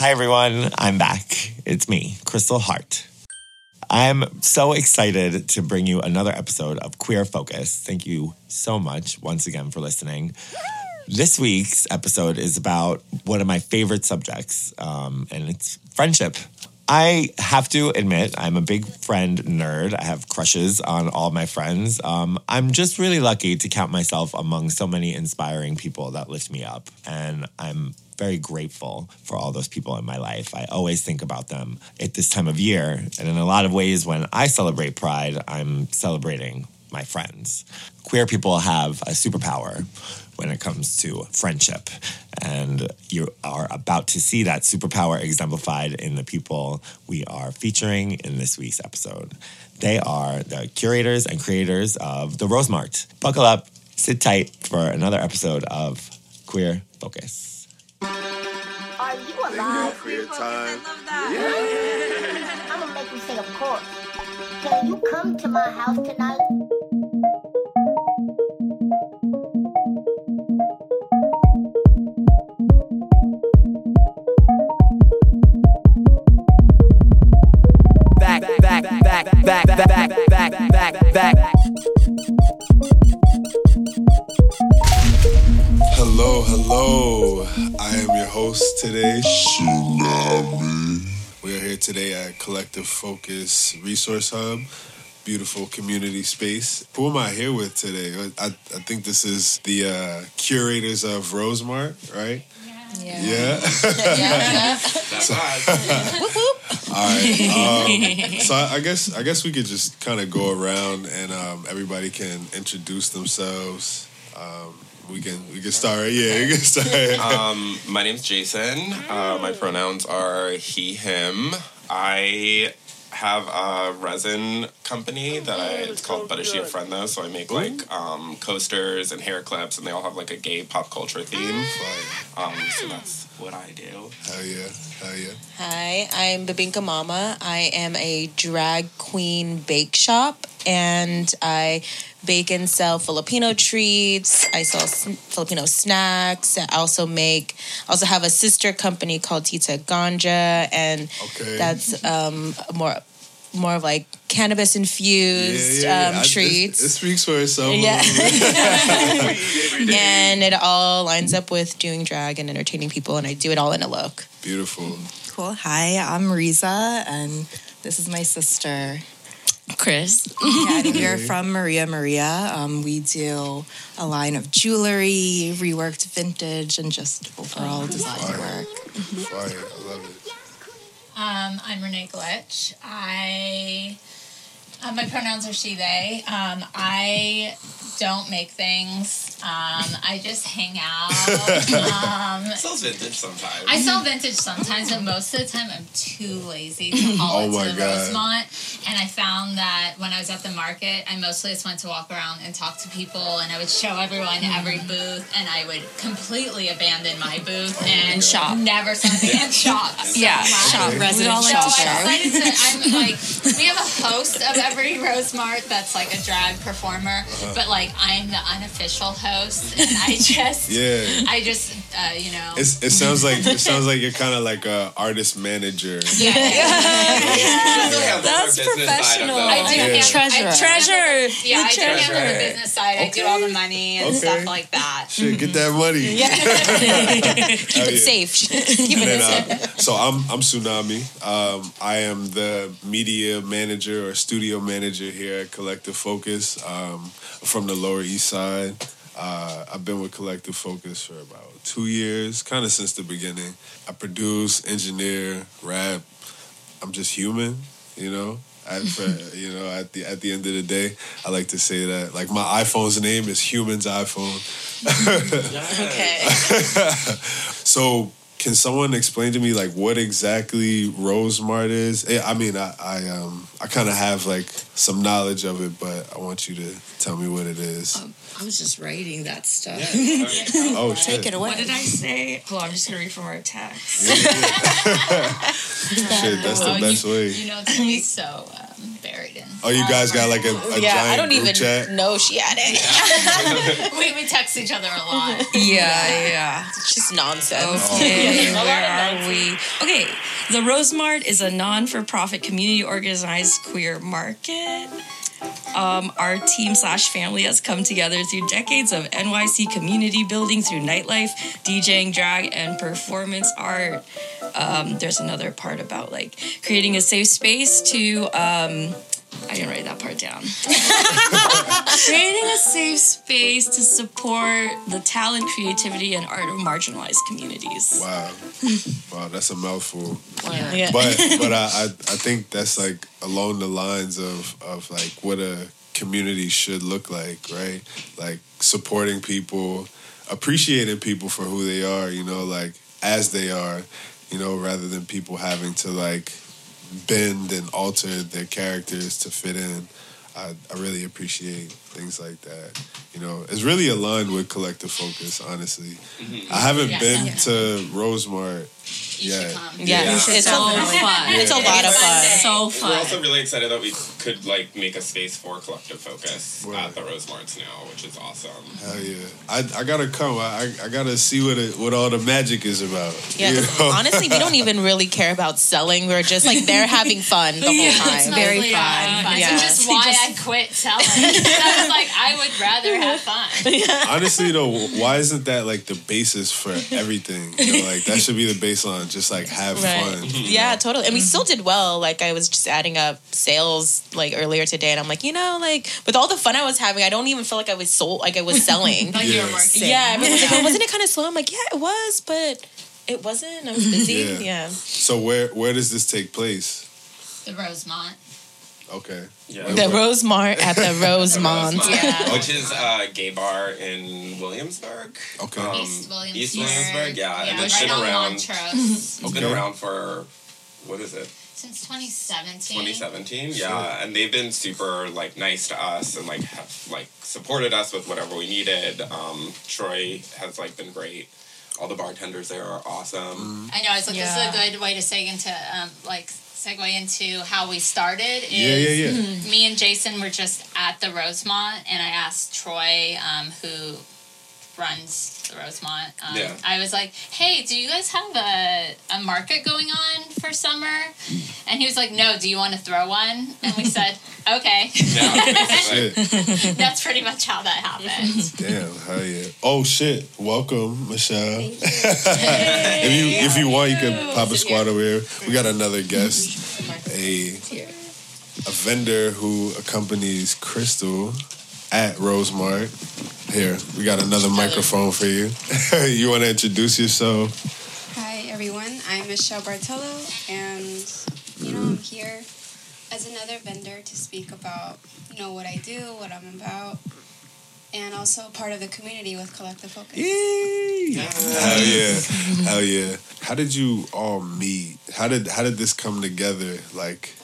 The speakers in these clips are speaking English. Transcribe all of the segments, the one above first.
Hi, everyone. I'm back. It's me, Crystal Hart. I'm so excited to bring you another episode of Queer Focus. Thank you so much once again for listening. This week's episode is about one of my favorite subjects, um, and it's friendship. I have to admit, I'm a big friend nerd. I have crushes on all my friends. Um, I'm just really lucky to count myself among so many inspiring people that lift me up. And I'm very grateful for all those people in my life. I always think about them at this time of year. And in a lot of ways, when I celebrate Pride, I'm celebrating my friends. Queer people have a superpower when it comes to friendship. And you are about to see that superpower exemplified in the people we are featuring in this week's episode. They are the curators and creators of the Rosemart. Buckle up, sit tight for another episode of Queer Focus. Are you alive? Queer time. I'm gonna make you say, of course. Can you come to my house tonight? Back, back, back, back, back, back. Hello, hello. I am your host today. Tsunami. We are here today at Collective Focus Resource Hub. Beautiful community space. Who am I here with today? I, I think this is the uh, curators of Rosemart, right? Yeah. All right. Um, so I, I guess I guess we could just kind of go around and um, everybody can introduce themselves. Um, we can we can start. Yeah, we can start. Um, my name's Jason. Uh, my pronouns are he, him. I have a resin company that I, it's called But Is She a Friend Though? So I make like um, coasters and hair clips, and they all have like a gay pop culture theme. Um, so that's what I do. Hell yeah, hell yeah. Hi, I'm Bibingka Mama. I am a drag queen bake shop and I bake and sell Filipino treats. I sell s- Filipino snacks. I also make, I also have a sister company called Tita Ganja and Okay. that's um, more more of like cannabis infused um, I- treats. It, it speaks for itself. Yeah. and it all lines up with doing drag and entertaining people, and I do it all in a look. Beautiful. Cool. Hi, I'm Riza, and this is my sister. Chris. Yeah, and we're from Maria Maria. Um, we do a line of jewelry, reworked vintage, and just overall design work. Fire. I love it. Um, I'm Renee Glitch. I uh, my pronouns are she they. Um, I don't make things. Um, I just hang out. um, Sells vintage sometimes. I sell vintage sometimes, but most of the time I'm too lazy to haul Oh it to the God. Rosemont. And I found that when I was at the market, I mostly just went to walk around and talk to people, and I would show everyone every booth, and I would completely abandon my booth and shop. Never something and shop. so Yeah, much. shop. Resident So shopper. I decided to. I'm like, we have a host of every Rosemart that's like a drag performer, but like I'm the unofficial host, and I just, Yeah. I just, uh, you know, It's, it sounds like it sounds like you're kind of like a artist manager. yeah, That's professional. I do Yeah. treasure. Treasurer. I- Treasurer. Yeah, I do handle the business side. I do all the money and Okay. stuff like that. Shit, get that money. Yeah. Keep it yeah. safe. Keep And it then, uh, so I'm I'm Tsunami. Um, I am the media manager or studio manager here at Collective Focus um, from the Lower East Side. Uh, I've been with Collective Focus for about two years, kind of since the beginning. I produce, engineer, rap. I'm just human, you know. At, for, you know, at the at the end of the day, I like to say that like my iPhone's name is Human's iPhone. Okay. So, can someone explain to me like what exactly Rosemart is? Eh, I mean, I I um I kind of have like some knowledge of it, but I want you to tell me what it is. I was just writing that stuff. oh shit! Take it away. What did I say? Hold on, I'm just gonna read from our text. Shit, that's the Oh, best you, way. You know, it's gonna be so um, buried in. Oh, you guys got like a, a yeah, giant I don't group even chat? know she had it. we, we text each other a lot. Yeah, yeah. It's just nonsense. Okay, where are we? Okay, the Rose Mart is a non-for-profit community organized queer market. Um, our team slash family has come together through decades of NYC community building through nightlife, DJing, drag, and performance art. Um, there's another part about like creating a safe space to. Um, I didn't write that part down. creating a safe space to support the talent, creativity, and art of marginalized communities. Wow, wow, that's a mouthful. Yeah. But but I, I I think that's like along the lines of of like what a community should look like, right? Like supporting people, appreciating people for who they are, you know, like as they are, you know, rather than people having to like bend and alter their characters to fit in. I, I really appreciate things like that. You know, it's really aligned with collective focus, honestly. Mm-hmm. I haven't Yes. been Yeah. to Rosemart yet. should. Yeah, Yeah. it's, it's So a, fun. it's a lot of fun. So fun. We're also really excited that we could like make a space for collective focus Right. at the Rose Marts now, which is awesome. Hell yeah! I, I gotta come. I, I gotta see what it, what all the magic is about. Yeah, you 'cause know? honestly, we don't even really care about selling. We're just like they're having fun the whole It's time. Very fun. fun. Yeah. Which is why I quit selling. I was like, I would rather have fun. Honestly, though, why isn't that like the basis for everything? You know, like that should be the baseline. Just like have Right. fun. Yeah, mm-hmm. totally. And we mm-hmm. still did well. Like I was just adding up sales like earlier today, and I'm like, you know, like with all the fun I was having, I don't even feel like I was sold, like I was selling. Like you Yeah. were marketing. yeah, everyone's like, oh, wasn't it kind of slow? I'm like, yeah, it was, but it wasn't. I was busy. Yeah. yeah. So where where does this take place? The Rosemont. Okay. Yeah. The Rosemart at the Rosemont. Rosemont, Yeah. Which is a gay bar in Williamsburg. Okay. Um, East Williamsburg. East Williamsburg, yeah. Yeah, and it's right been on around. Montrose. It's been Okay. around for what is it? Since 2017. 2017 yeah and they've been super like nice to us and like have like supported us with whatever we needed um troy has like been great all the bartenders there are awesome I know. It's like Yeah. this is a good way to segue into um, like segue into how we started. Is Yeah, yeah, yeah. Me and Jason were just at the Rosemont, and I asked Troy, um, who runs the Rosemont. Um, Yeah. I was like, "Hey, do you guys have a a market going on for summer?" And he was like, "No. Do you want to throw one?" And we said, "Okay." yeah Shit. That's pretty much how that happened. Damn. Hell yeah. Oh shit. Welcome, Michelle. if you if you want, you can pop a squat over here. We got another guest, a a vendor who accompanies Crystal at Rosemart. Here, we got another microphone for you. you want to introduce yourself? Hi everyone, I'm Michelle Bartolo, and you know I'm here as another vendor to speak about you know what I do, what I'm about, and also part of the community with Collective Focus. Hell yeah, hell yeah. How did you all meet? How did how did this come together? Like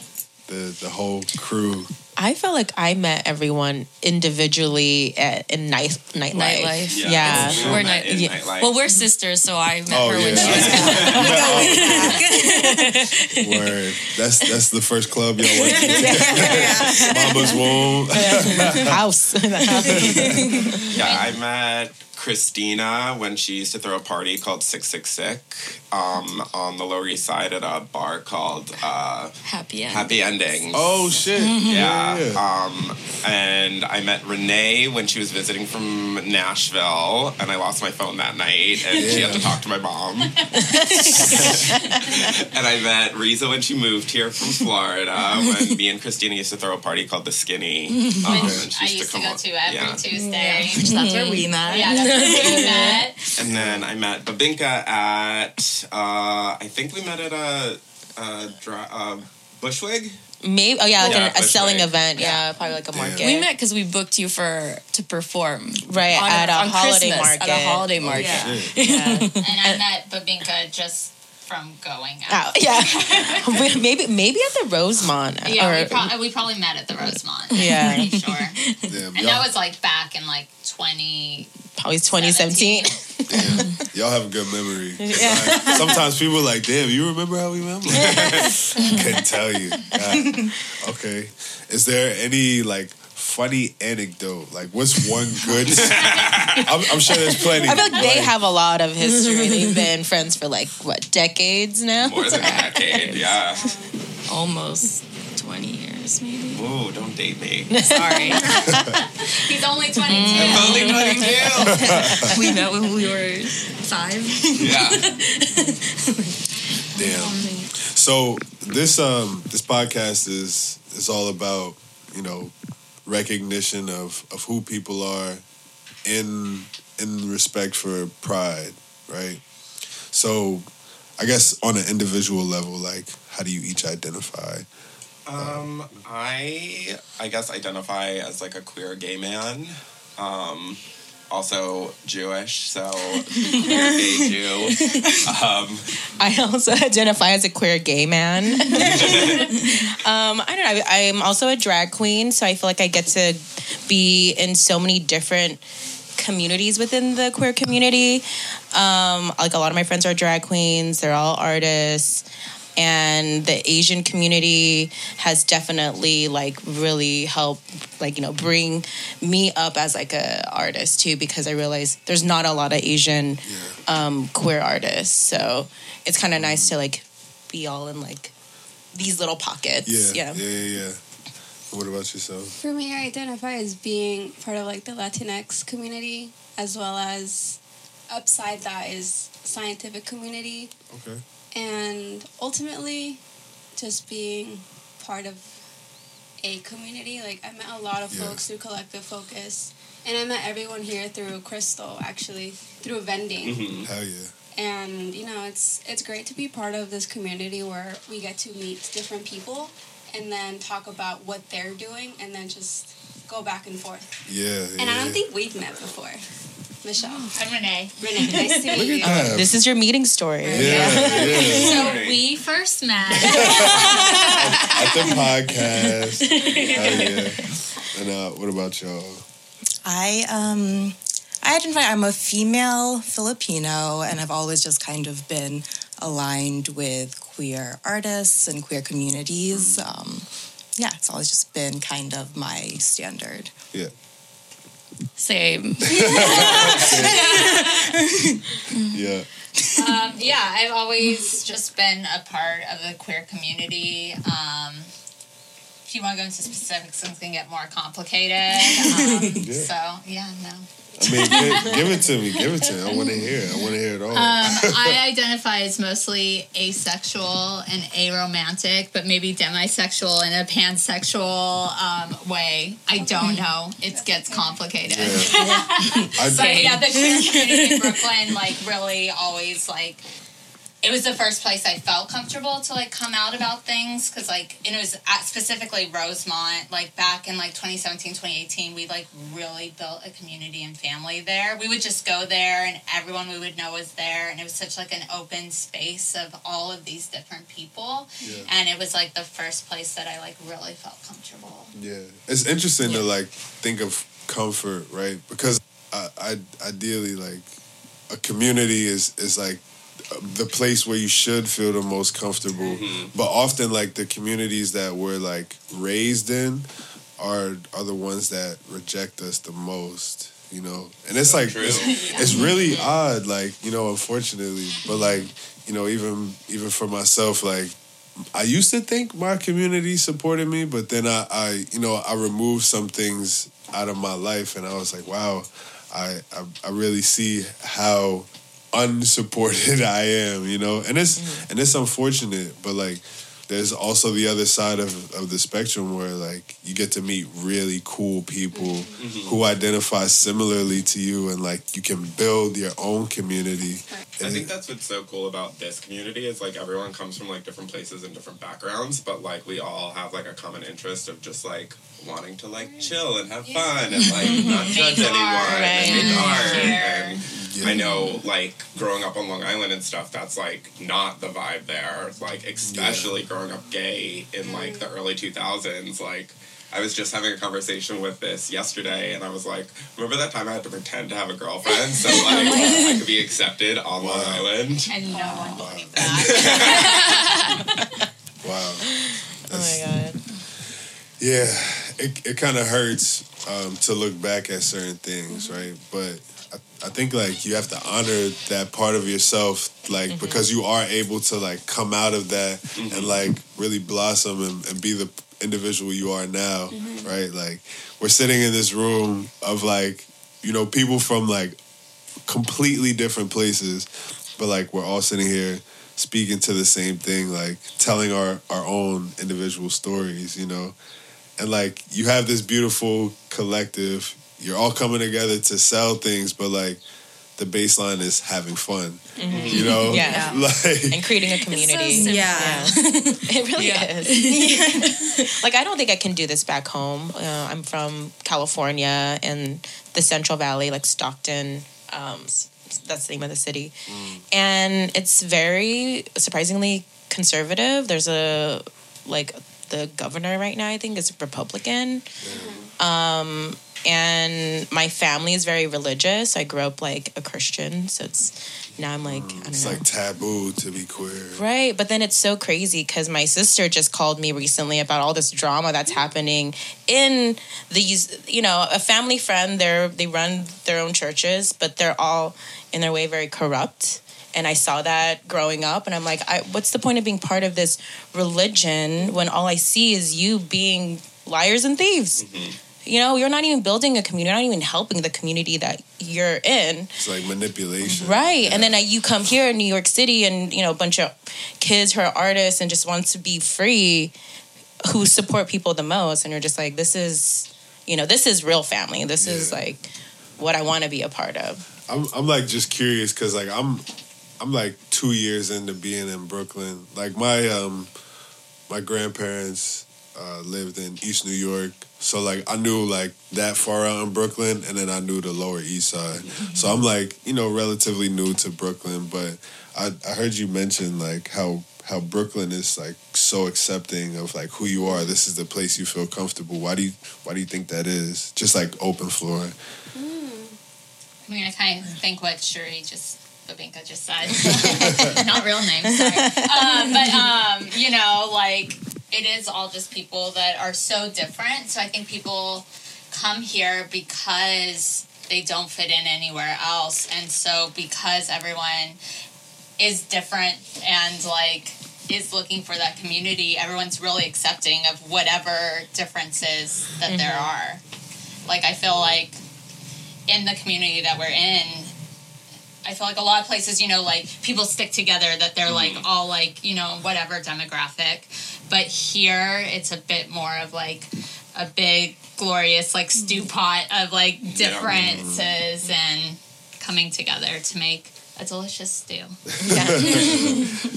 the the whole crew. I felt like I met everyone individually at, in night nightlife. Nightlife. Yeah. Yeah. We all We're met ni- in yeah. nightlife. Well, we're sisters, so I met Oh her yeah, when she was Word. That's that's the first club y'all went to. Mama's womb. House. yeah i met christina when she used to throw a party called Sick Sick Sick um, on the lower east side at a bar called uh, happy end. happy endings Oh shit. Yeah. Yeah. Um, and I met Renee when she was visiting from Nashville, and I lost my phone that night, and she had to talk to my mom. and I met Riza when she moved here from Florida, when me and Christina used to throw a party called the Skinny. Um, and she I used to come go up- to every yeah. Tuesday. That's where we met. Yeah, that's where we met. And then I met Bibingka at, uh, I think we met at a, a dry, uh, Bushwig. Maybe. Oh yeah, like Yeah, a, a selling Bushwick. event. Yeah, probably like a market. We met because we booked you for to perform right on- at a on holiday Christmas, market. At a holiday market. Yeah. yeah. And I met Bibingka just from going out. Oh, yeah. We- maybe maybe at the Rosemont. Yeah, or- we, pro- uh, we probably met at the Rosemont. Yeah. I'm pretty sure. Damn, And that was like back in like 20. probably 2017. Y'all have a good memory. 'Cause I- sometimes people are like, damn, you remember how we met? I'm like, Couldn't tell you. God. Okay. Is there any like funny anecdote? Like, what's one good? I'm, I'm sure there's plenty. I feel like they have a lot of history. They've been friends for like what decades now. More than a decade, yeah. Almost 20 years, maybe. Ooh, don't date me. Sorry. He's only 22. I'm only 22. we met when we were five. Yeah. Damn. So this um this podcast is is all about you know recognition of of who people are in in respect for pride, right? So I guess on an individual level, like how do you each identify? Um, I I guess identify as like a queer gay man. Um, also Jewish, so queer gay Jew. Um, I also identify as a queer gay man. um, I don't know. I'm also a drag queen, so I feel like I get to be in so many different communities within the queer community. Um, like a lot of my friends are drag queens. They're all artists. And the Asian community has definitely like really helped like you know bring me up as like a artist too because I realize there's not a lot of Asian um, queer artists. So it's kind of nice to like be all in like these little pockets. Yeah, Yeah. yeah, yeah. yeah. What about yourself? For me, I identify as being part of like the Latinx community, as well as upside that is scientific community, Okay. And ultimately, just being part of a community. Like I met a lot of Yeah. folks through Collective Focus, and I met everyone here through Crystal, actually through vending. mhm. Hell yeah. and you know it's it's great to be part of this community where we get to meet different people and then talk about what they're doing and then just go back and forth Yeah. yeah and i don't yeah. think we've met before michelle I'm Renee. renee nice to meet Look you at that. This is your meeting story. yeah, yeah. So we first met. At the podcast. Hell yeah. And uh, what about y'all? I um I identify I'm a female Filipino and I've always just kind of been aligned with queer artists and queer communities. Um, yeah, it's always just been kind of my standard. Yeah. Same. Yeah. um, yeah, I've always just been a part of the queer community. Um, if you want to go into specifics, things can get more complicated. Um, So, yeah, no. I mean, gi- give it to me. Give it to me. I want to hear it. I want to hear it all. Um, I identify as mostly asexual and aromantic, but maybe demisexual in a pansexual um, way. I don't know. It gets complicated. I, But yeah, the queer community in Brooklyn, like, really always, like, it was the first place I felt comfortable to, like, come out about things. Because, like, and it was at specifically Rosemont, like, back in, like, 2017, 2018, we, like, really built a community and family there. We would just go there, and everyone we would know was there. And it was such, like, an open space of all of these different people. Yeah. And it was, like, the first place that I, like, really felt comfortable. yeah. It's interesting to like think of comfort, right? Because I, I ideally like a community is is like the place where you should feel the most comfortable. Mm-hmm. But often, like the communities that we're like raised in are are the ones that reject us the most. You know, and it's like it's, it's really odd. Like you know, unfortunately, but like you know, even even for myself, like I used to think my community supported me, but then I, I you know, I removed some things out of my life, and I was like, wow, I, I, I really see how unsupported I am, you know, and it's mm. and it's unfortunate, but like there's also the other side of, of the spectrum where like you get to meet really cool people mm-hmm. who identify similarly to you and like you can build your own community. I think that's what's so cool about this community is like everyone comes from like different places and different backgrounds, but like we all have like a common interest of just like wanting to like chill and have fun and like not judge anyone art. and make art. And Yeah. I know, like growing up on Long Island and stuff, that's like not the vibe there. Like especially growing up gay in like the early two thousands, like. I was just having a conversation with this yesterday, and I was like, "Remember that time I had to pretend to have a girlfriend so like I could be accepted on Long Island?" And no one believed that. Wow. Oh my god. Yeah, it, it kind of hurts um, to look back at certain things, right? But I, think like you have to honor that part of yourself, like mm-hmm. because you are able to like come out of that mm-hmm. and like really blossom and, and be the individual you are now, mm-hmm. right? Like we're sitting in this room of like you know people from like completely different places, but like we're all sitting here speaking to the same thing, like telling our our own individual stories, you know? And like you have this beautiful collective you're all coming together to sell things but like the baseline is having fun you know Yeah. like And creating a community. simple. Yeah. It really Yeah. is. like I don't think I can do this back home. Uh, I'm from California and the Central Valley, like Stockton. Um, that's the name of the city, and it's very surprisingly conservative. There's a like the governor right now. I think is Republican. Um, and my family is very religious. I grew up like a Christian, so it's now I'm like I don't it's know. like taboo to be queer Right, but then it's so crazy because my sister just called me recently about all this drama that's happening in these. You know, a family friend. They're they run their own churches, but they're all in their way very corrupt. And I saw that growing up, and I'm like, I, what's the point of being part of this religion when all I see is you being liars and thieves? Mm-hmm. You know, you're not even building a community, you're not even helping the community that you're in. it's like manipulation Right. And then you come here in New York City and, you know, a bunch of kids who are artists and just want to be free who support people the most. And you're just like, this is, you know, this is real family. This is like what I want to be a part of. I'm, I'm like just curious because like i'm i'm like two years into being in brooklyn like my um my grandparents uh, lived in east new york. So like i knew like that far out in brooklyn and then i knew the lower east side. So i'm like you know relatively new to brooklyn but i, I heard you mention like how how brooklyn is like so accepting of like who you are. This is the place you feel comfortable. Why do you why do you think that is? Just like open floor. I mean, I kind of think what Shuri just, Bibingka just said. Not real names, sorry. Um, but, um, you know, like, it is all just people that are so different. So I think people come here because they don't fit in anywhere else. And so because everyone is different and, like, is looking for that community, everyone's really accepting of whatever differences that there mm-hmm. are. Like, I feel like in the community that we're in, I feel like a lot of places, you know, like people stick together that they're like mm-hmm. all like, you know, whatever demographic. But here it's a bit more of like a big, glorious, like stew pot of like differences and coming together to make a delicious stew.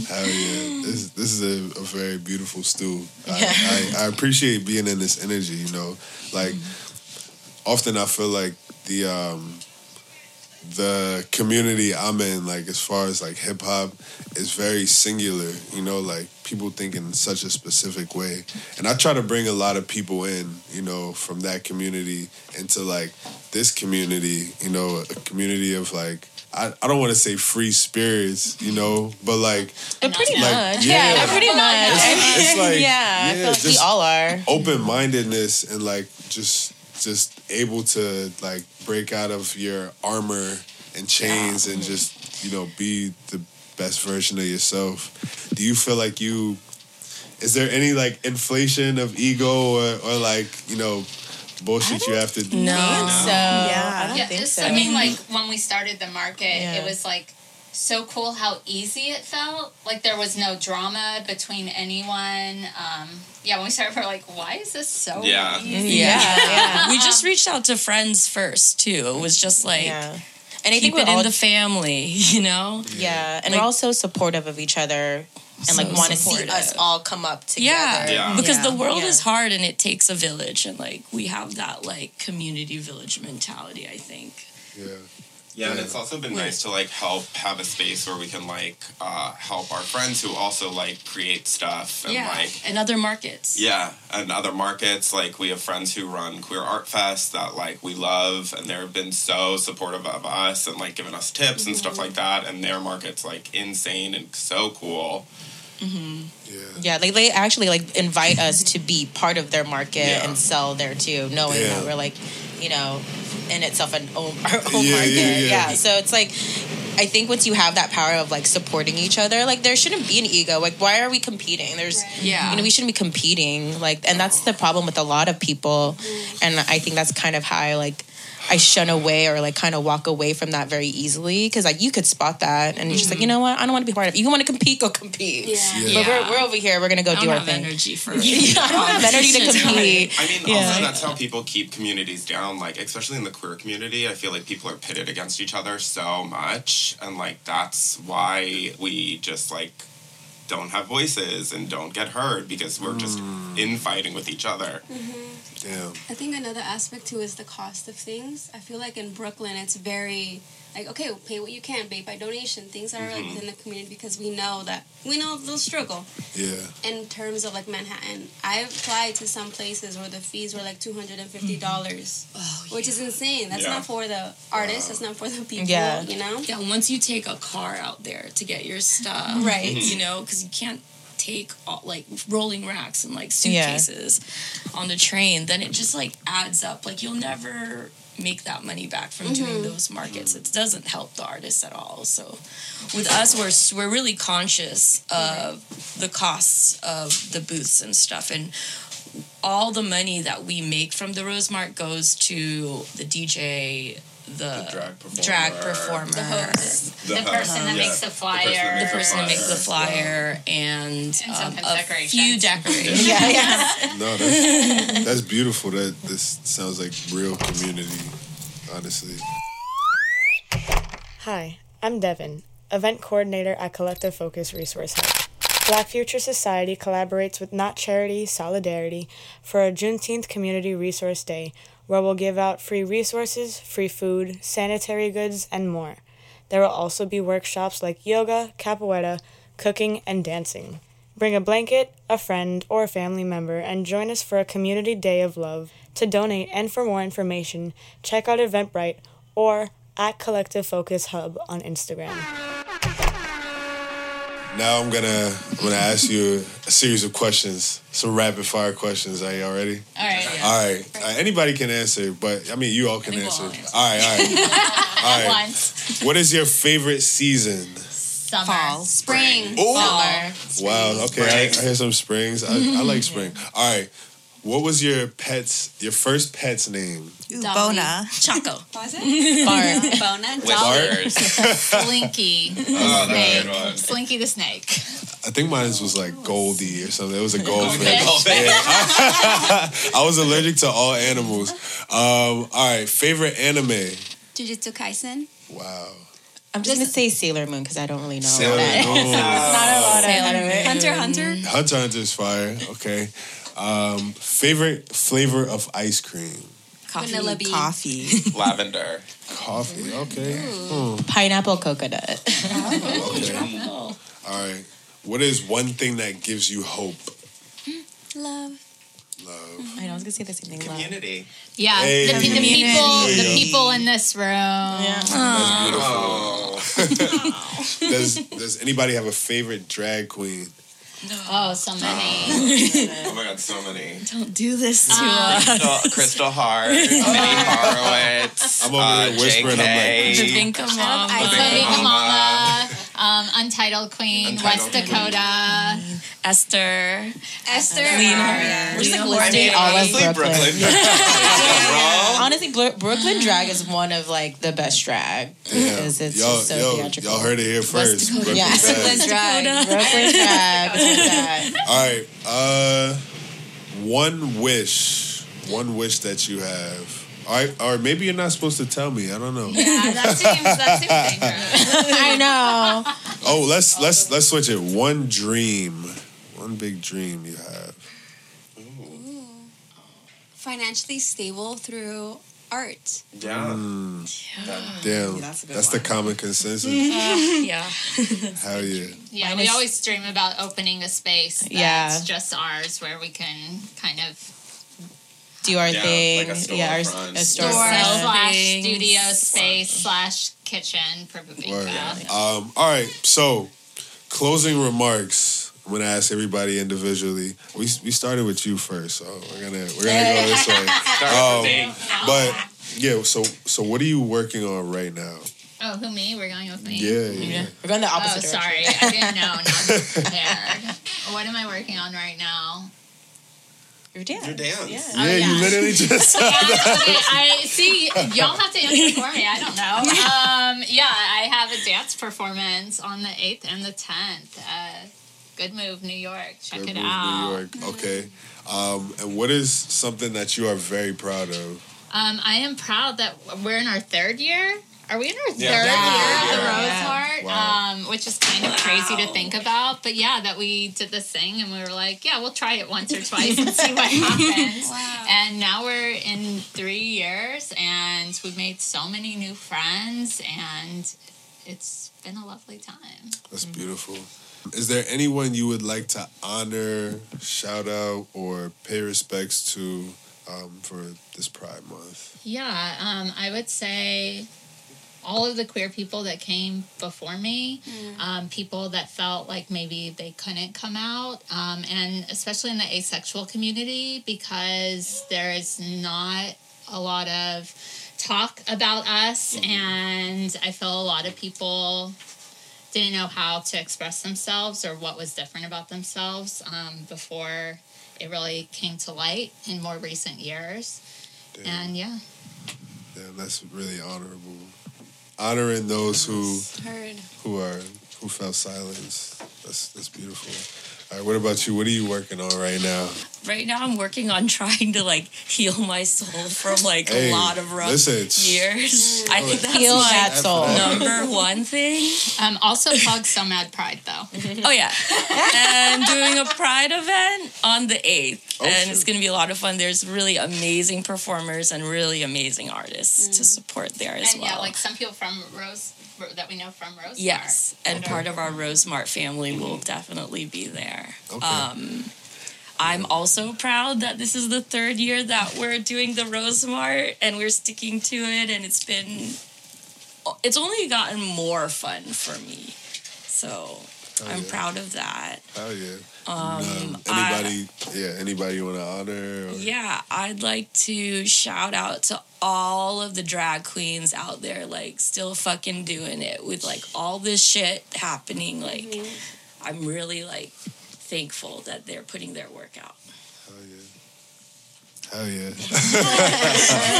Hell yeah. This, this is a, a very beautiful stew. I, I, I appreciate being in this energy, you know. Like, often I feel like the um, the community I'm in, like as far as like hip hop, is very singular. You know, like people think in such a specific way, and I try to bring a lot of people in, you know, from that community into like this community. You know, a community of like. I, I don't want to say free spirits, you know, but like But pretty Like, much. yeah. Yeah, pretty much. It's- it's like, yeah, I yeah, feel like we just- all are. open mindedness and like just just able to like break out of your armor and chains and just you know be the best version of yourself. Do you feel like you? Is there any like inflation of ego or, or like you know bullshit you have to do? No. So, Yeah. I don't yeah, think so. I mean, like when we started the market, Yeah. it was like so cool how easy it felt. Like there was no drama between anyone. Um, yeah, when we started, we are like, why is this so Yeah. easy? yeah, yeah. we just reached out to friends first too. It was just like yeah. And I keep think we're it all in the family, you know. Yeah, and Like- we're also supportive of each other and like So want to see us all come up together. Yeah, Yeah. because Yeah. the world Yeah. is hard and it takes a village, and like we have that like community village mentality. I think. Yeah. Yeah, and it's also been nice to like help have a space where we can like uh, help our friends who also like create stuff and yeah, like and other markets. yeah, and other markets. Like we have friends who run Queer Art Fest that like we love, and they've been so supportive of us and like giving us tips and stuff like that. And their market's like insane and so cool. Yeah, Yeah, like they actually like invite us to be part of their market Yeah. and sell there too, knowing Yeah. that we're like, you know, in itself an own, our own Yeah, market. yeah, yeah. so it's like. I think once you have that power of like supporting each other, like there shouldn't be an ego. Like, why are we competing? There's, Yeah. you know, we shouldn't be competing. Like, and that's the problem with a lot of people. And I think that's kind of how I like I shun away or like kind of walk away from that very easily because like you could spot that and you're just like, you mm-hmm. know what, I don't want to be part of. it. You want to compete, go compete. Yeah. Yeah. But we're, we're over here. We're gonna go I don't our have thing. energy for. Yeah, I don't have energy to compete. I mean, Yeah. also that's how people keep communities down. Like, especially in the queer community, I feel like people are pitted against each other so much, and like that's why we just like don't have voices and don't get heard because we're just hmm. infighting with each other. Damn. I think another aspect too is the cost of things. I feel like in Brooklyn it's very like okay, pay what you can, pay by donation. Things are like mm-hmm. within the community because we know that we know the struggle. Yeah. In terms of like Manhattan, I applied to some places where the fees were like two hundred and fifty dollars, mm-hmm. oh, which is insane. That's Yeah. not for the artists. That's not for the people. Yeah. You know. Yeah, once you take a car out there to get your stuff, Right. You know, because you can't take all, like rolling racks and like Yeah. suitcases on the train, then it just like adds up. Like you'll never make that money back from doing mm-hmm. those markets. It doesn't help the artists at all. So with us, we're we're really conscious of the costs of the booths and stuff and. All the money that we make from the Rosemart goes to the DJ, the, drag performer. drag performer, The host, the, host, person that yeah. makes the The flyer, person that the makes person that makes the flyer. flyer and, And um, a decorations. few decorations. Yeah, yeah. No, that's, that's beautiful. That this sounds like real community. Honestly. Hi, I'm Devin, event coordinator at Collective Focus Resource Hub. Black Future Society collaborates with Not Charity Solidarity for a Juneteenth Community Resource Day where we'll give out free resources, free food, sanitary goods, and more. There will also be workshops like yoga, capoeira, cooking, and dancing. Bring a blanket, a friend, or a family member and join us for a community day of love. To donate and for more information, check out Eventbrite or at Collective Focus Hub on Instagram. Now I'm gonna I'm gonna ask you a series of questions, some rapid fire questions. Are y'all ready? All right. All right. Uh, anybody can answer, but I mean you all can answer. all answer. All right, all right. all right. Once. What is your favorite season? Summer. Fall. Spring. Ooh. Summer. Wow. Okay, I, I hear some springs. I, I like spring. All right. What was your pet's your first pet's name? Ooh, Dolly. Bona. Choco. Was it? Bart. Bona. Whispers. Slinky. oh, Snake. good. Slinky the snake. I think mine was like Goldie or something. It was a goldfish. Goldfish. Yeah. I was allergic to all animals. Um, all right. Favorite anime? Jujutsu Kaisen. Wow. I'm just gonna say Sailor Moon because I don't really know Sailor that. Moon. Not a lot of Sailor anime. Hunter Hunter. Hunter x Hunter's fire. Okay. Um, favorite flavor of ice cream? Coffee. Vanilla bean. Coffee. Lavender. Coffee. Okay. Hmm. Pineapple coconut. Okay. All right. What is one thing that gives you hope? Love. Love. I know I was gonna say the same thing. Love. Community. Yeah. Hey. The, the Community. people There the people in this room. That's Oh. beautiful. does Does anybody have a favorite drag queen? Oh, so many. Oh my god, so many. Don't do this to Uh, us. Crystal, Crystal Hart, Minnie Horowitz, I'm over uh, here whispering, I'm JK, The Binka Mama. I So said Big Mama. Mama, um, Untitled Queen, Untitled West Dakota, Esther. Esther. Lena. We're just like Lena listing Horne. all of Honestly, Brooklyn. Brooklyn. Bro. Honestly, Brooklyn drag is one of like the best drag because it's y'all, just so yo, theatrical. y'all heard it here first. Brooklyn Yeah. Drag. drag. Brooklyn drag. Brooklyn drag. All right. Uh, one wish. One wish that you have. All right, or maybe you're not supposed to tell me. I don't know. Yeah, that seems, that seems dangerous. I know. Oh, let's let's let's switch it. One dream. One big dream you have. Ooh. Financially stable through art. Yeah. Damn, that's that's, the common consensus. yeah. Hell yeah. Yeah, Mine we is- always dream about opening a space that's Yeah. just ours where we can kind of Do our Yeah, thing. like a yeah, our, storefront. a store storefront. slash things. studio space slash kitchen for Word. Bibingka. Um, all right, so closing remarks. I'm gonna ask everybody individually. We we started with you first, so we're gonna we're gonna go this way. Start with me. Um, but yeah, so so what are you working on right now? Oh, who me? We're going with me. Yeah, yeah. yeah. We're going the Oh, opposite sorry. direction. I didn't know. Not prepared. what am I working on right now? Your dance. Your dance. Yeah. Oh, Yeah, you yeah. literally just Yeah, that. okay, I see. Y'all have to answer for me. I don't know. Um, yeah, I have a dance performance on the eighth and the tenth. Uh, Good Move, New York. Check Good it move, out. New York. Okay. Um, and what is something that you are very proud of? Um, I am proud that we're in our third year. Are we in our Yeah. third Yeah. year of the Yeah. Rosemart? Wow. Um, which is kind of crazy to think about. But yeah, that we did this thing and we were like, yeah, we'll try it once or twice and see what happens. Wow. And now we're in three years and we've made so many new friends and it's been a lovely time. That's Mm-hmm. beautiful. Is there anyone you would like to honor, shout out, or pay respects to um, for this Pride Month? Yeah, um, I would say all of the queer people that came before me, um, people that felt like maybe they couldn't come out, um, and especially in the asexual community, because there is not a lot of talk about us, and I feel a lot of people didn't know how to express themselves or what was different about themselves um, before it really came to light in more recent years. Damn, And yeah. damn, that's really honorable. Honoring those who Heard. who are who felt silence. That's that's beautiful. All right, what about you? What are you working on right now? Right now, I'm working on trying to like heal my soul from like Hey, a lot of rough listen, years. I think that's Heal my that soul. number one thing. Um, also plug some Mad Pride though. Oh yeah, and doing a Pride event on the eighth, Oh, and shit. it's gonna be a lot of fun. There's really amazing performers and really amazing artists to support there as and well. yeah, like some people from Rose that we know from Rose. Yes, and part of our Rosemart family will definitely be there. Okay. Um, I'm also proud that this is the third year that we're doing the Rosemart and we're sticking to it, and it's been, it's only gotten more fun for me. So I'm yeah. proud of that. Oh yeah. Um, Um, I- anybody? yeah. Anybody you want to honor? Or? Yeah, I'd like to shout out to all of the drag queens out there, like still fucking doing it with like all this shit happening. Like, I'm really like thankful that they're putting their work out. Hell yeah. Hell yeah.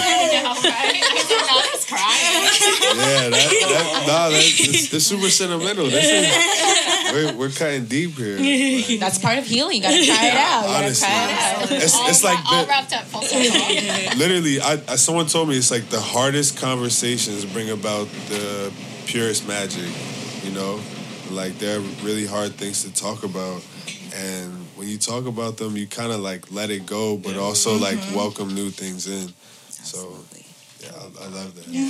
I know, right? I was crying. yeah, that, that, nah, that's, that's super sentimental. This is, we're, we're cutting deep here. That's part of healing. You gotta try it out. You Honestly. try it out. It's, all, it's like all the, wrapped up full circle. literally, I, I someone told me it's like the hardest conversations bring about the purest magic. You know, like they're really hard things to talk about, and when you talk about them, you kind of like let it go, but also like mm-hmm. welcome new things in. So. Yeah, I, I love that. Are you-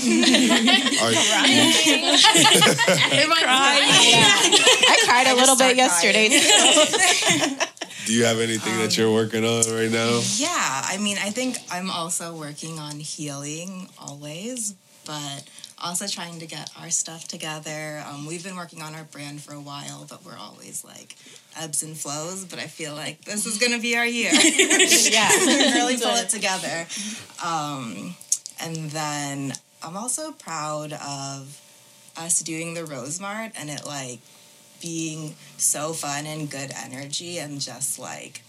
I cried a little bit yesterday. too. do you have anything that you're working on right now? Yeah, I mean, I think I'm also working on healing always, but also trying to get our stuff together. Um, we've been working on our brand for a while, but we're always like ebbs and flows. But I feel like this is gonna be our year. yeah, really pull it together. Um, and then I'm also proud of us doing the Rosemart and it like being so fun and good energy and just like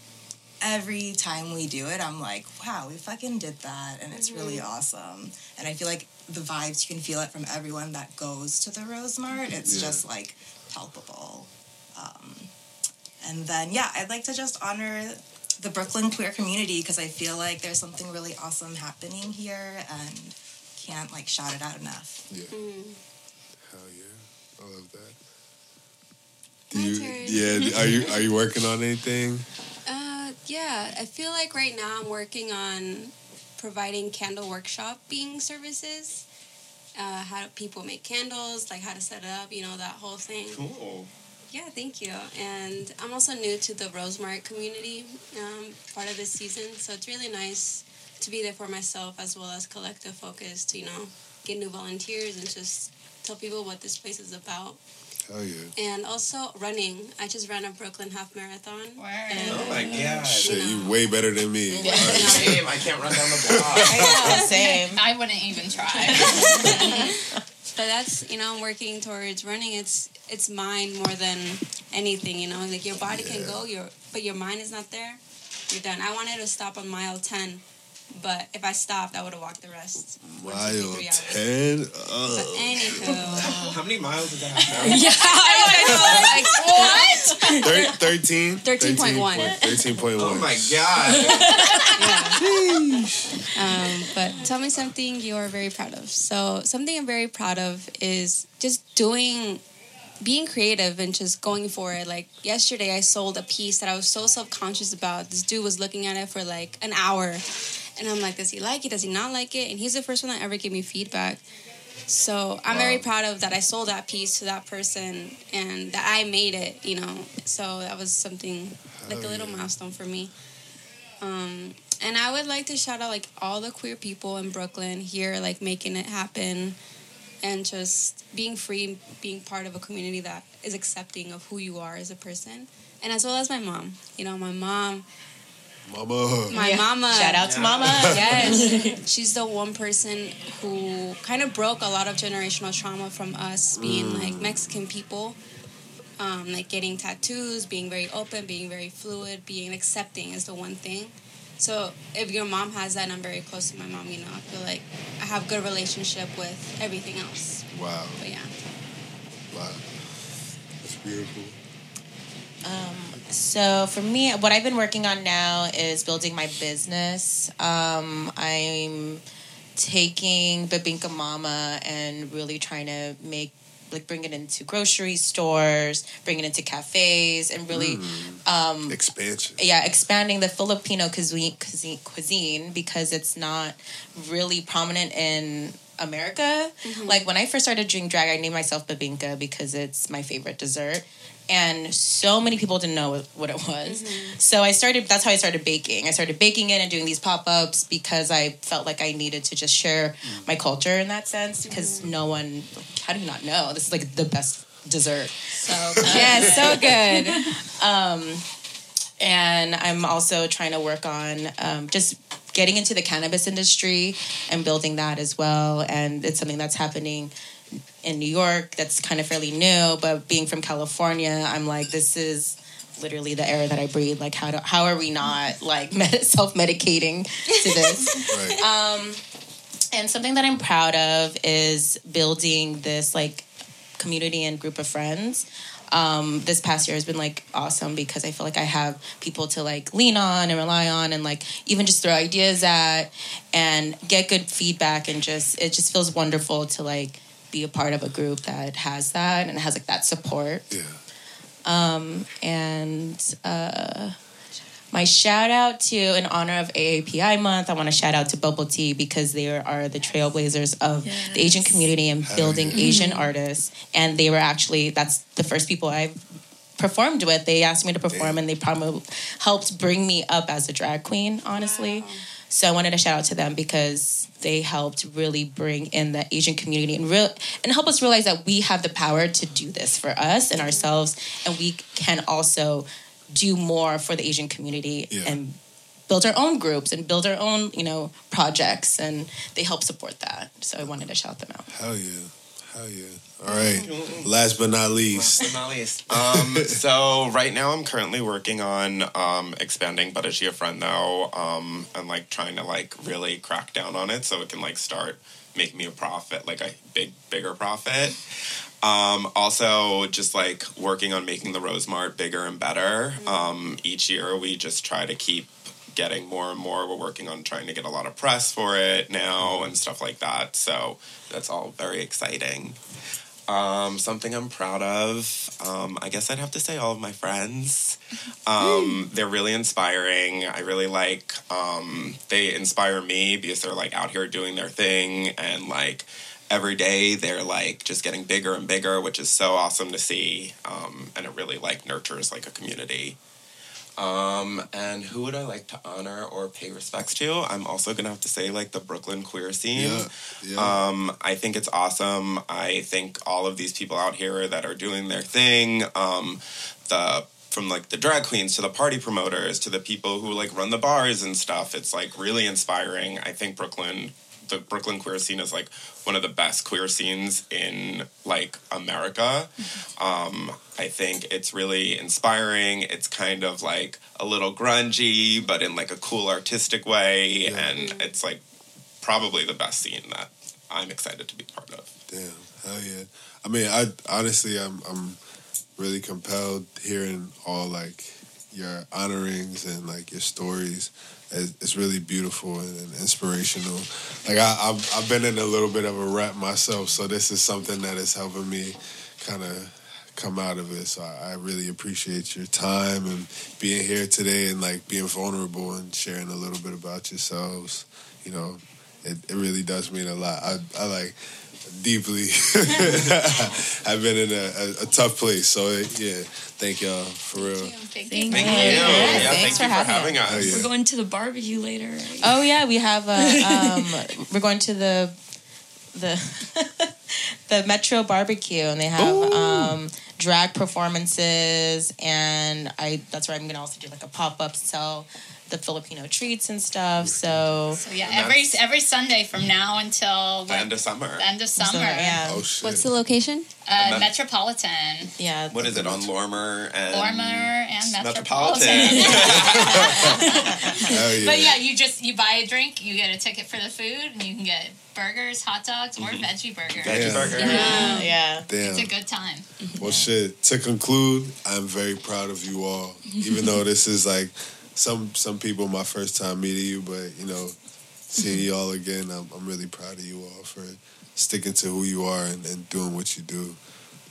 every time we do it, I'm like, wow, we fucking did that, and it's really awesome. And I feel like the vibes you can feel it from everyone that goes to the Rosemart. It's Yeah. just like palpable. Um, and then yeah, I'd like to just honor the Brooklyn queer community because I feel like there's something really awesome happening here and can't like shout it out enough. Yeah. Hell yeah. I love that. Do My you, turn. yeah, are you are you working on anything? Uh, yeah, I feel like right now I'm working on providing candle workshopping services. Uh, how people make candles, like how to set it up, you know, that whole thing. Cool. Yeah, thank you. And I'm also new to the Rosemart community, um, part of this season. So it's really nice to be there for myself as well as Collective Focus to, you know, get new volunteers and just tell people what this place is about. Hell yeah. And also running. I just ran a Brooklyn half marathon. And, Oh my god. Shit, you way better than me. Same. I can't run down the block. Same. I wouldn't even try. But that's you know I'm working towards running. It's it's mind more than anything. You know, like your body can go, your but your mind is not there. You're done. I wanted to stop on mile ten, but if I stopped, I would have walked the rest. One, Mile three, three hours. 10? But anywho, How many miles is that? Yeah, I like what? Thir- 13? 13.1. 13.1. Oh my god. Um, but tell me something you are very proud of. So something I'm very proud of is just doing, being creative and just going for it. Like yesterday, I sold a piece that I was so self conscious about. This dude was looking at it for like an hour, and I'm like, does he like it? Does he not like it? And he's the first one that ever gave me feedback. So I'm very proud of that. I sold that piece to that person, and that I made it. You know, so that was something like a little milestone for me. Um, and I would like to shout out like all the queer people in Brooklyn here, like making it happen, and just being free, being part of a community that is accepting of who you are as a person, and as well as my mom. You know, my mom. Mama. My Yeah. mama. Shout out to mama. Yes. She's the one person who kind of broke a lot of generational trauma from us being like Mexican people. Um, like getting tattoos, being very open, being very fluid, being accepting is the one thing. So if your mom has that and I'm very close to my mom, you know, I feel like I have good relationship with everything else. Wow. But yeah. Wow. That's beautiful. Um, so for me, what I've been working on now is building my business. Um, I'm taking Bibingka Mama and really trying to make like bring it into grocery stores, bring it into cafes, and really um, Expansion. yeah, expanding the Filipino cuisine, cuisine, cuisine because it's not really prominent in America. Like when I first started doing drag, I named myself Bibingka because it's my favorite dessert. And so many people didn't know what it was. So I started, that's how I started baking. I started baking it and doing these pop ups because I felt like I needed to just share my culture in that sense because no one, how do you not know? This is like the best dessert. So, good. Yeah, so good. um, and I'm also trying to work on um, just getting into the cannabis industry and building that as well. And it's something that's happening in New York that's kind of fairly new. But being from California, I'm like, this is literally the air that I breathe. Like, how do, how are we not like med- self medicating to this? um, and something that I'm proud of is building this like community and group of friends. Um, this past year has been like awesome because I feel like I have people to like lean on and rely on and like even just throw ideas at and get good feedback and just it just feels wonderful to like be a part of a group that has that and has like that support. Yeah. Um, and uh, my shout out to in honor of AAPI month, I want to shout out to Bubble Tea because they are the trailblazers of the Asian community and building Asian artists. And they were actually that's the first people I performed with. They asked me to perform and they probably helped bring me up as a drag queen, honestly. So I wanted to shout out to them because they helped really bring in the Asian community and real and help us realize that we have the power to do this for us and ourselves, and we can also do more for the Asian community and build our own groups and build our own you know projects, and they help support that. So I wanted to shout them out. Hell yeah. Hell yeah. All right. Last but not least. Last but not least. Um, so right now I'm currently working on um, expanding But Is She a Friend though, um, and like trying to like really crack down on it so it can like start make me a profit, like a big bigger profit. Um, also, just like working on making the Rosemart bigger and better. Um, each year, we just try to keep getting more and more. We're working on trying to get a lot of press for it now and stuff like that. So that's all very exciting. Um, something I'm proud of. Um, I guess I'd have to say all of my friends. Um, they're really inspiring. I really like. Um, they inspire me because they're like out here doing their thing and like every day they're like just getting bigger and bigger, which is so awesome to see. Um, and it really like nurtures like a community. Um, and who would I like to honor or pay respects to? I'm also gonna have to say like the Brooklyn queer scene. Yeah, yeah. Um, I think it's awesome. I think all of these people out here that are doing their thing, um, the from like the drag queens to the party promoters to the people who like run the bars and stuff. It's like really inspiring. I think Brooklyn, the Brooklyn queer scene is like one of the best queer scenes in like America. Um, I think it's really inspiring. It's kind of like a little grungy, but in like a cool artistic way, and it's like probably the best scene that I'm excited to be part of. Damn, hell yeah. I mean, I honestly, I'm I'm really compelled hearing all like your honorings and like your stories. It's, really beautiful and, inspirational. Like I, I've I've been in a little bit of a rap myself, so this is something that is helping me kind of come out of it. So I, I really appreciate your time and being here today and like being vulnerable and sharing a little bit about yourselves. You know, it, it really does mean a lot. I, I like deeply I've been in a, a, a tough place. So yeah, thank y'all for real. Thank, you. Thank you. Yeah, Yeah, thanks thank for you for having having us. Oh, yeah. We're going to the barbecue later. Right? Oh yeah, we have a. Um, we're going to the the the Metro Barbecue, and they have um, drag performances, and I that's where I'm gonna also do like a pop up sell the Filipino treats and stuff. So, So yeah, every every Sunday from now until The end of summer. the end of summer. yeah, Oh shit. What's the location? Uh, Met- Metropolitan, yeah. What is it on Lorimer and Lorimer, and Metropolitan? Metropolitan. Hell yeah. But yeah, you just you buy a drink, you get a ticket for the food, and you can get burgers, hot dogs, or veggie burgers. Veggie Yeah. burger. Yeah, yeah. Damn. It's a good time. Well, shit. To conclude, I'm very proud of you all. Even though this is like some some people my first time meeting you, but you know, seeing mm-hmm. you all again, I'm, I'm really proud of you all for sticking to who you are and, and doing what you do.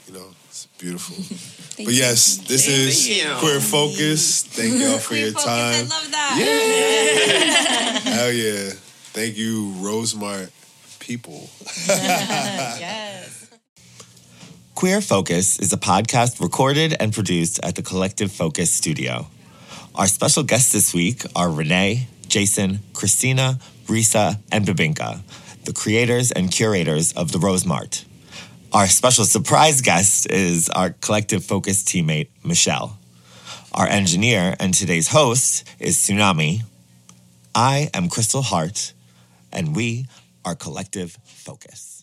You know, it's beautiful. but yes, this Thank is you. Queer Focus. Thank y'all for your Focus, time. I love that. Yeah. Hell yeah. Thank you, Rosemart people. yes. Queer Focus is a podcast recorded and produced at the Collective Focus studio. Our special guests this week are Renee, Jason, Christina, Riza, and Bibingka, the creators and curators of the Rosemart. Our special surprise guest is our Collective Focus teammate, Michelle. Our engineer and today's host is Tsunami. I am Crystal Hart, and we are Collective Focus.